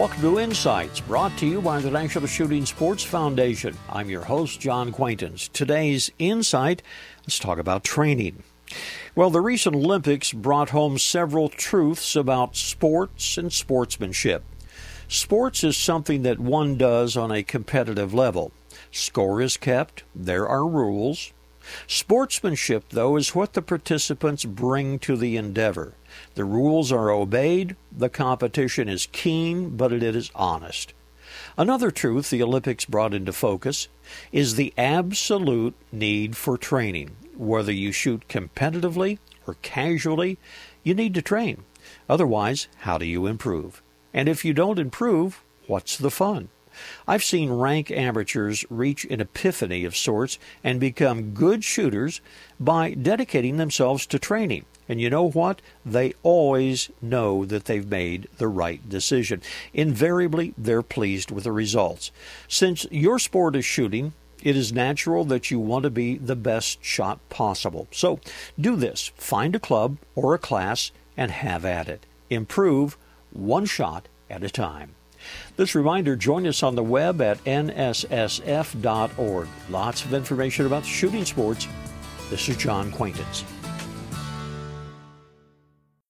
Welcome to Insights, brought to you by the National Shooting Sports Foundation. I'm your host, John Quaintance. Today's Insight, let's talk about training. Well, the recent Olympics brought home several truths about sports and sportsmanship. Sports is something that one does on a competitive level. Score is kept, there are rules. Sportsmanship, though, is what the participants bring to the endeavor. The rules are obeyed, the competition is keen, but it is honest. Another truth the Olympics brought into focus is the absolute need for training. Whether you shoot competitively or casually, you need to train. Otherwise, how do you improve? And if you don't improve, what's the fun? I've seen rank amateurs reach an epiphany of sorts and become good shooters by dedicating themselves to training. And you know what? They always know that they've made the right decision. Invariably, they're pleased with the results. Since your sport is shooting, it is natural that you want to be the best shot possible. So do this find a club or a class and have at it. Improve one shot at a time. This reminder join us on the web at nssf.org. Lots of information about shooting sports. This is John Quaintance.